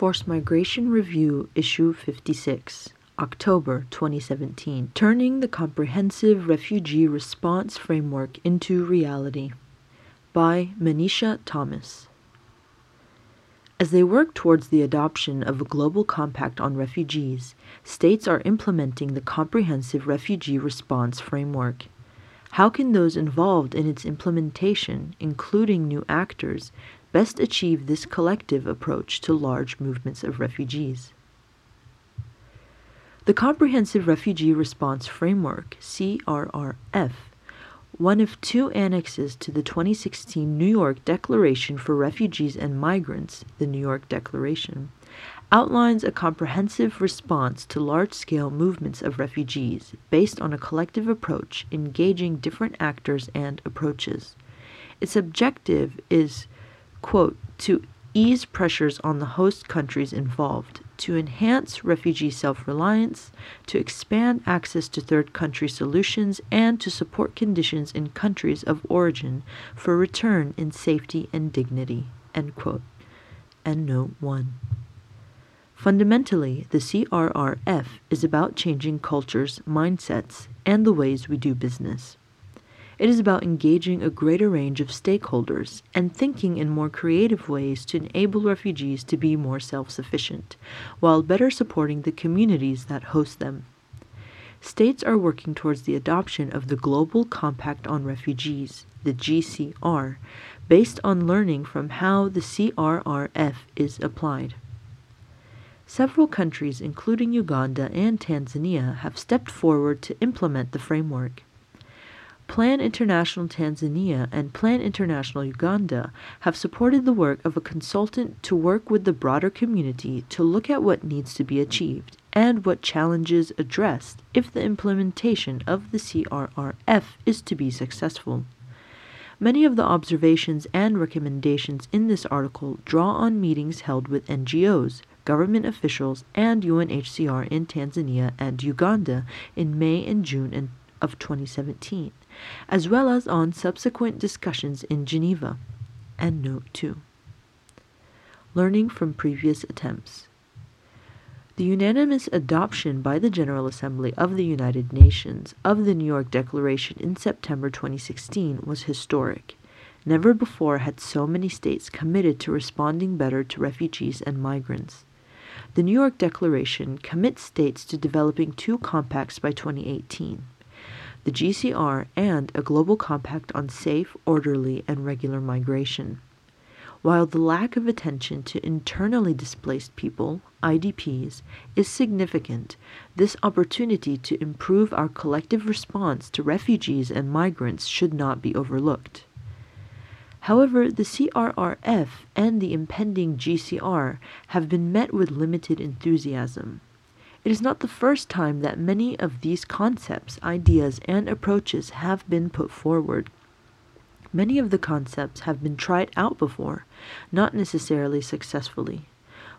Forced Migration Review, Issue 56, October 2017 Turning the Comprehensive Refugee Response Framework into Reality by Manisha Thomas. As they work towards the adoption of a global compact on refugees, states are implementing the Comprehensive Refugee Response Framework. How can those involved in its implementation, including new actors, best achieve this collective approach to large movements of refugees? The Comprehensive Refugee Response Framework, CRRF, one of two annexes to the 2016 New York Declaration for Refugees and Migrants, the New York Declaration, outlines a comprehensive response to large scale movements of refugees based on a collective approach engaging different actors and approaches. Its objective is, quote, to ease pressures on the host countries involved to enhance refugee self reliance, to expand access to third country solutions, and to support conditions in countries of origin for return in safety and dignity. End quote. End note 1. Fundamentally, the CRRF is about changing cultures, mindsets, and the ways we do business. It is about engaging a greater range of stakeholders and thinking in more creative ways to enable refugees to be more self sufficient, while better supporting the communities that host them. States are working towards the adoption of the Global Compact on Refugees, the GCR, based on learning from how the CRRF is applied. Several countries, including Uganda and Tanzania, have stepped forward to implement the framework. Plan International Tanzania and Plan International Uganda have supported the work of a consultant to work with the broader community to look at what needs to be achieved and what challenges addressed if the implementation of the CRRF is to be successful. Many of the observations and recommendations in this article draw on meetings held with NGOs, government officials, and UNHCR in Tanzania and Uganda in May and June of 2017 as well as on subsequent discussions in Geneva. Note 2. Learning from previous attempts. The unanimous adoption by the General Assembly of the United Nations of the New York Declaration in September 2016 was historic. Never before had so many states committed to responding better to refugees and migrants. The New York Declaration commits states to developing two compacts by 2018 the GCR, and a global compact on safe, orderly, and regular migration. While the lack of attention to internally displaced people, IDPs, is significant, this opportunity to improve our collective response to refugees and migrants should not be overlooked. However, the CRRF and the impending GCR have been met with limited enthusiasm. It is not the first time that many of these concepts, ideas, and approaches have been put forward. Many of the concepts have been tried out before, not necessarily successfully.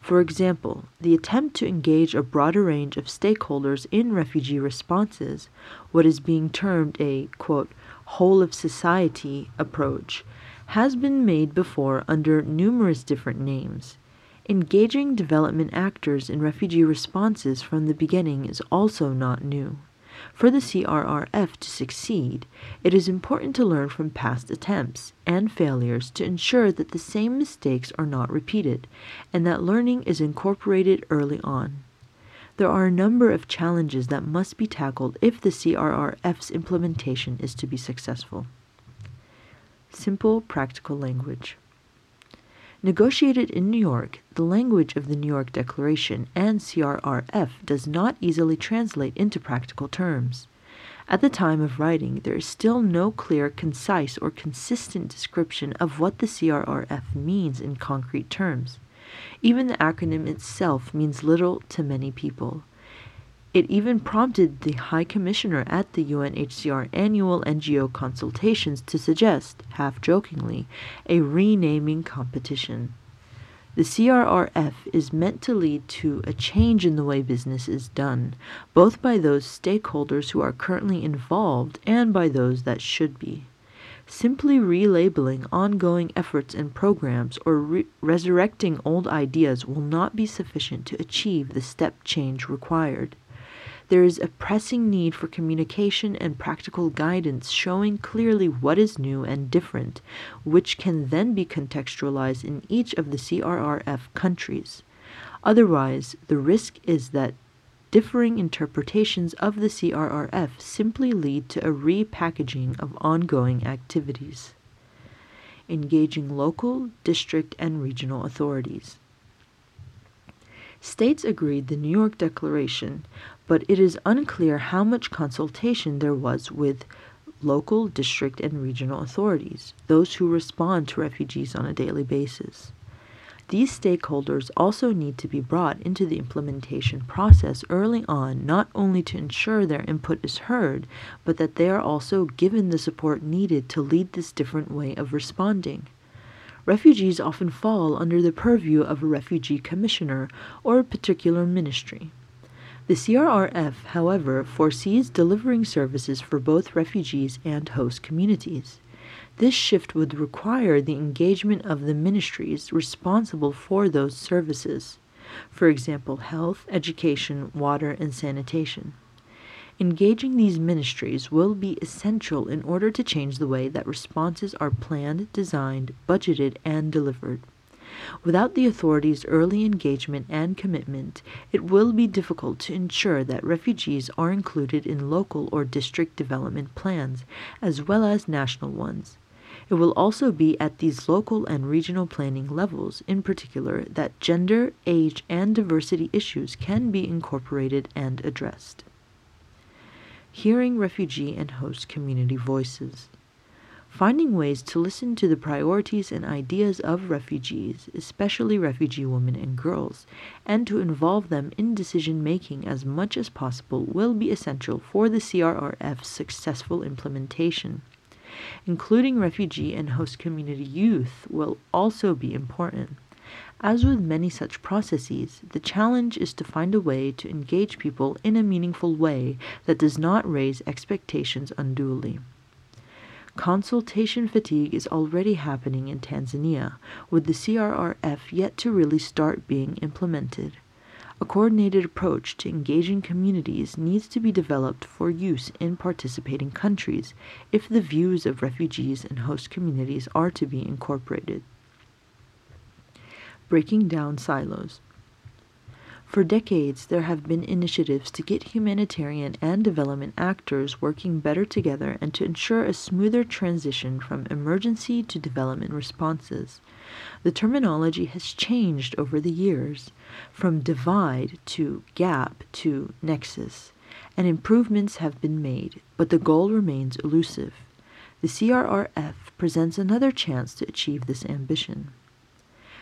For example, the attempt to engage a broader range of stakeholders in refugee responses, what is being termed a quote, whole of society approach, has been made before under numerous different names. Engaging development actors in refugee responses from the beginning is also not new. For the CRRF to succeed, it is important to learn from past attempts and failures to ensure that the same mistakes are not repeated and that learning is incorporated early on. There are a number of challenges that must be tackled if the CRRF's implementation is to be successful. Simple, practical language. Negotiated in New York, the language of the New York Declaration and CRRF does not easily translate into practical terms. At the time of writing, there is still no clear, concise, or consistent description of what the CRRF means in concrete terms. Even the acronym itself means little to many people. It even prompted the High Commissioner at the UNHCR annual NGO consultations to suggest, half jokingly, a renaming competition. The CRRF is meant to lead to a change in the way business is done, both by those stakeholders who are currently involved and by those that should be. Simply relabeling ongoing efforts and programs or re- resurrecting old ideas will not be sufficient to achieve the step change required. There is a pressing need for communication and practical guidance showing clearly what is new and different, which can then be contextualized in each of the CRRF countries. Otherwise, the risk is that differing interpretations of the CRRF simply lead to a repackaging of ongoing activities. Engaging local, district, and regional authorities. States agreed the New York Declaration, but it is unclear how much consultation there was with local, district, and regional authorities, those who respond to refugees on a daily basis. These stakeholders also need to be brought into the implementation process early on, not only to ensure their input is heard, but that they are also given the support needed to lead this different way of responding. Refugees often fall under the purview of a refugee commissioner or a particular ministry. The CRRF, however, foresees delivering services for both refugees and host communities. This shift would require the engagement of the ministries responsible for those services, for example, health, education, water, and sanitation. Engaging these ministries will be essential in order to change the way that responses are planned, designed, budgeted, and delivered. Without the authorities' early engagement and commitment, it will be difficult to ensure that refugees are included in local or district development plans, as well as national ones. It will also be at these local and regional planning levels, in particular, that gender, age, and diversity issues can be incorporated and addressed. Hearing refugee and host community voices. Finding ways to listen to the priorities and ideas of refugees, especially refugee women and girls, and to involve them in decision making as much as possible will be essential for the CRRF's successful implementation including refugee and host community youth, will also be important. As with many such processes, the challenge is to find a way to engage people in a meaningful way that does not raise expectations unduly. Consultation fatigue is already happening in Tanzania, with the CRRF yet to really start being implemented. A coordinated approach to engaging communities needs to be developed for use in participating countries if the views of refugees and host communities are to be incorporated. Breaking down silos. For decades, there have been initiatives to get humanitarian and development actors working better together and to ensure a smoother transition from emergency to development responses. The terminology has changed over the years, from divide to gap to nexus, and improvements have been made, but the goal remains elusive. The CRRF presents another chance to achieve this ambition.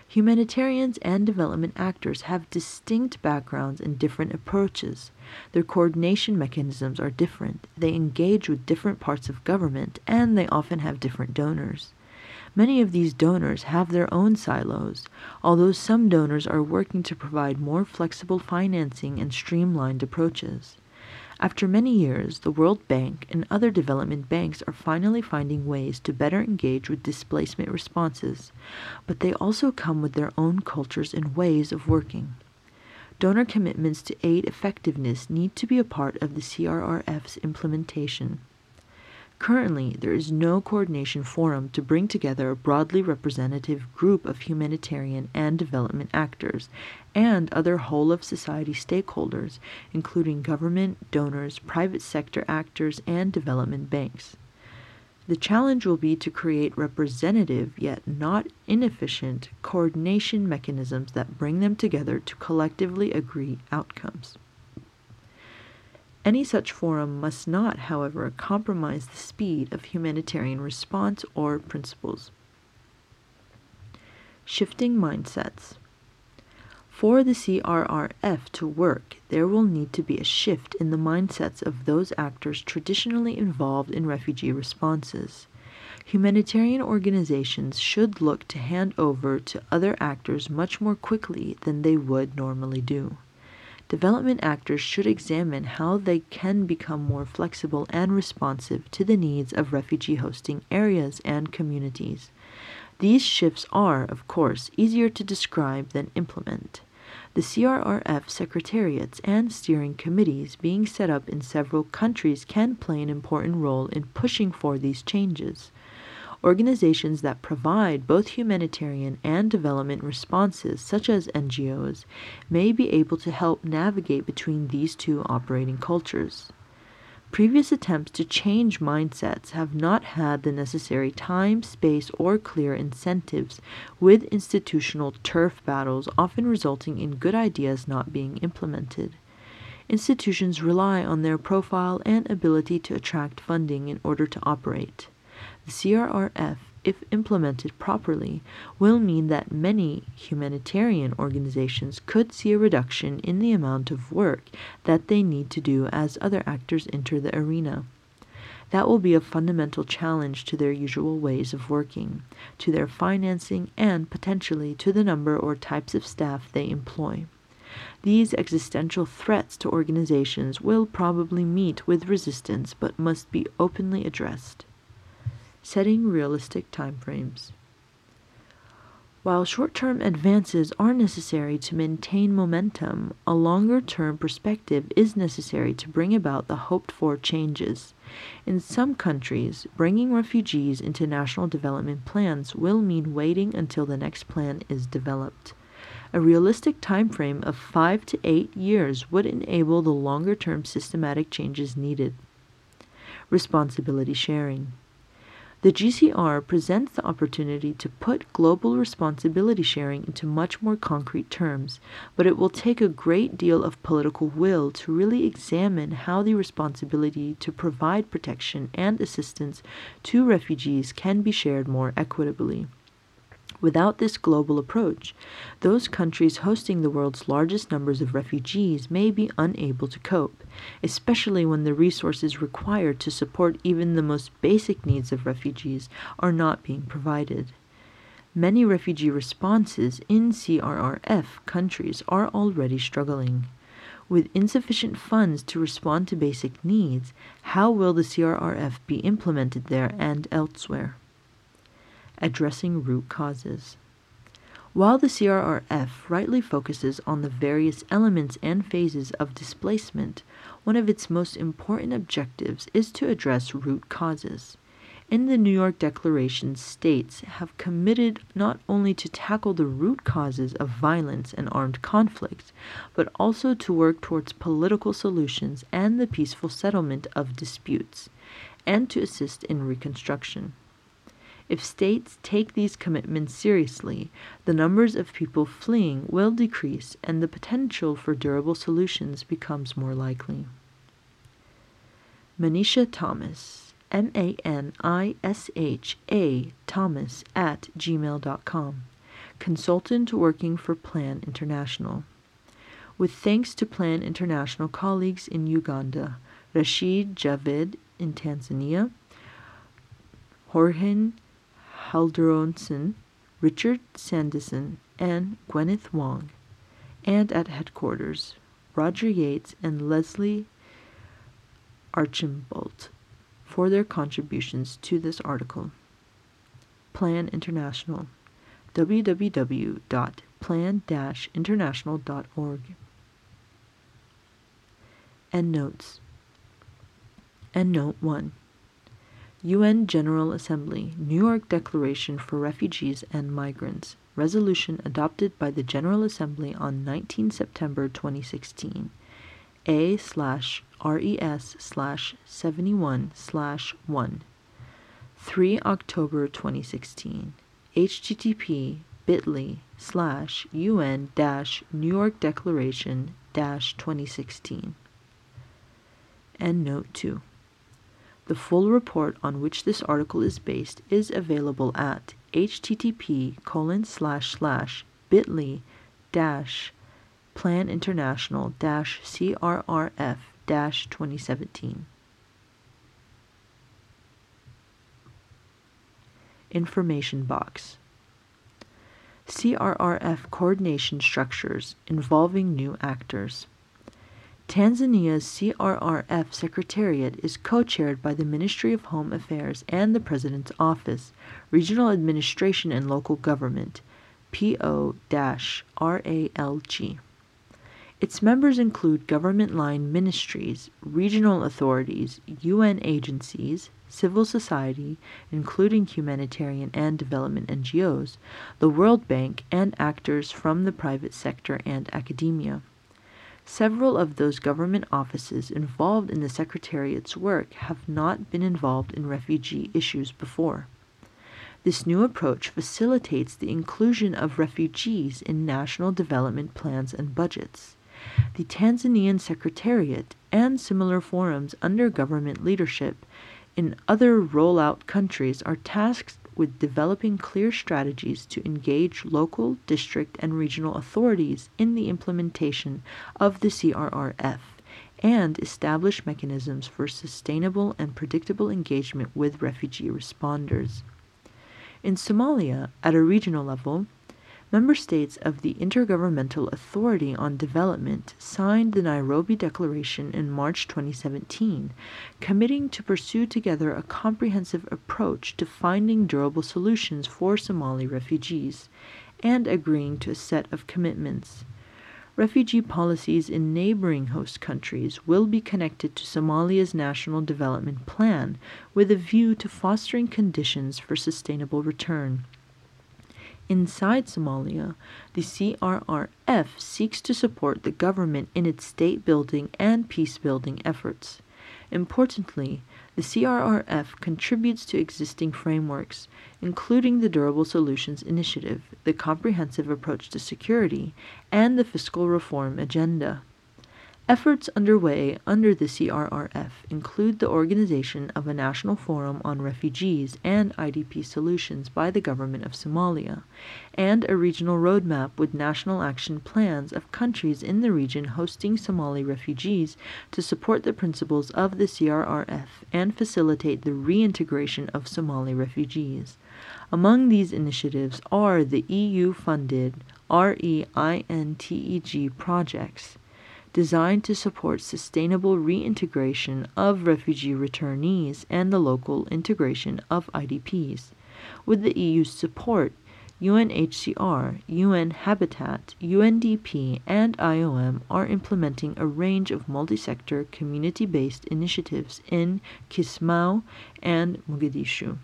Humanitarians and development actors have distinct backgrounds and different approaches. Their coordination mechanisms are different, they engage with different parts of government, and they often have different donors. Many of these donors have their own silos, although some donors are working to provide more flexible financing and streamlined approaches. After many years, the World Bank and other development banks are finally finding ways to better engage with displacement responses, but they also come with their own cultures and ways of working. Donor commitments to aid effectiveness need to be a part of the CRRF's implementation. Currently, there is no coordination forum to bring together a broadly representative group of humanitarian and development actors and other whole of society stakeholders, including government, donors, private sector actors, and development banks. The challenge will be to create representative yet not inefficient coordination mechanisms that bring them together to collectively agree outcomes. Any such forum must not, however, compromise the speed of humanitarian response or principles. Shifting mindsets. For the CRRF to work, there will need to be a shift in the mindsets of those actors traditionally involved in refugee responses. Humanitarian organizations should look to hand over to other actors much more quickly than they would normally do. Development actors should examine how they can become more flexible and responsive to the needs of refugee hosting areas and communities. These shifts are, of course, easier to describe than implement. The CRRF secretariats and steering committees being set up in several countries can play an important role in pushing for these changes. Organizations that provide both humanitarian and development responses, such as NGOs, may be able to help navigate between these two operating cultures. Previous attempts to change mindsets have not had the necessary time, space, or clear incentives, with institutional turf battles often resulting in good ideas not being implemented. Institutions rely on their profile and ability to attract funding in order to operate. The CRRF, if implemented properly, will mean that many humanitarian organizations could see a reduction in the amount of work that they need to do as other actors enter the arena. That will be a fundamental challenge to their usual ways of working, to their financing, and potentially to the number or types of staff they employ. These existential threats to organizations will probably meet with resistance but must be openly addressed setting realistic timeframes. While short term advances are necessary to maintain momentum, a longer term perspective is necessary to bring about the hoped for changes. In some countries, bringing refugees into national development plans will mean waiting until the next plan is developed. A realistic time frame of 5 to 8 years would enable the longer term systematic changes needed. Responsibility sharing. The GCR presents the opportunity to put global responsibility sharing into much more concrete terms, but it will take a great deal of political will to really examine how the responsibility to provide protection and assistance to refugees can be shared more equitably. Without this global approach, those countries hosting the world's largest numbers of refugees may be unable to cope, especially when the resources required to support even the most basic needs of refugees are not being provided. Many refugee responses in CRRF countries are already struggling. With insufficient funds to respond to basic needs, how will the CRRF be implemented there and elsewhere? Addressing root causes. While the CRRF rightly focuses on the various elements and phases of displacement, one of its most important objectives is to address root causes. In the New York Declaration, states have committed not only to tackle the root causes of violence and armed conflict, but also to work towards political solutions and the peaceful settlement of disputes, and to assist in reconstruction. If states take these commitments seriously, the numbers of people fleeing will decrease and the potential for durable solutions becomes more likely. Manisha Thomas, M A N I S H A Thomas at gmail.com, consultant working for Plan International. With thanks to Plan International colleagues in Uganda, Rashid Javid in Tanzania, Jorgen Haldronson, Richard Sandison, and Gwyneth Wong, and at headquarters, Roger Yates and Leslie Archambault for their contributions to this article. Plan International www.plan-international.org Endnotes. Endnote 1 UN General Assembly, New York Declaration for Refugees and Migrants, resolution adopted by the General Assembly on 19 September 2016. A slash RES slash 71 slash 1. 3 October 2016. http bit.ly slash UN dash New York Declaration dash 2016. Endnote 2. The full report on which this article is based is available at http colon slash slash bit.ly dash plan international dash crrf dash 2017 information box. CRRF coordination structures involving new actors Tanzania's CRRF Secretariat is co chaired by the Ministry of Home Affairs and the President's Office, Regional Administration and Local Government, PO RALG. Its members include government line ministries, regional authorities, UN agencies, civil society, including humanitarian and development NGOs, the World Bank, and actors from the private sector and academia. Several of those government offices involved in the Secretariat's work have not been involved in refugee issues before. This new approach facilitates the inclusion of refugees in national development plans and budgets. The Tanzanian Secretariat and similar forums under government leadership in other rollout countries are tasked with developing clear strategies to engage local, district, and regional authorities in the implementation of the CRRF and establish mechanisms for sustainable and predictable engagement with refugee responders. In Somalia, at a regional level, Member states of the Intergovernmental Authority on Development signed the Nairobi Declaration in March 2017, committing to pursue together a comprehensive approach to finding durable solutions for Somali refugees and agreeing to a set of commitments. Refugee policies in neighboring host countries will be connected to Somalia's National Development Plan with a view to fostering conditions for sustainable return. Inside Somalia, the CRRF seeks to support the government in its state building and peace building efforts. Importantly, the CRRF contributes to existing frameworks, including the Durable Solutions Initiative, the Comprehensive Approach to Security, and the Fiscal Reform Agenda. Efforts underway under the CRRF include the organization of a national forum on refugees and IDP solutions by the government of Somalia, and a regional roadmap with national action plans of countries in the region hosting Somali refugees to support the principles of the CRRF and facilitate the reintegration of Somali refugees. Among these initiatives are the EU funded REINTEG projects designed to support sustainable reintegration of refugee returnees and the local integration of IDPs. With the EU's support, UNHCR, UN Habitat, UNDP, and IOM are implementing a range of multi sector community based initiatives in Kismayo and Mogadishu.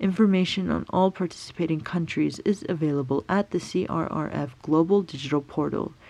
Information on all participating countries is available at the CRRF Global Digital Portal,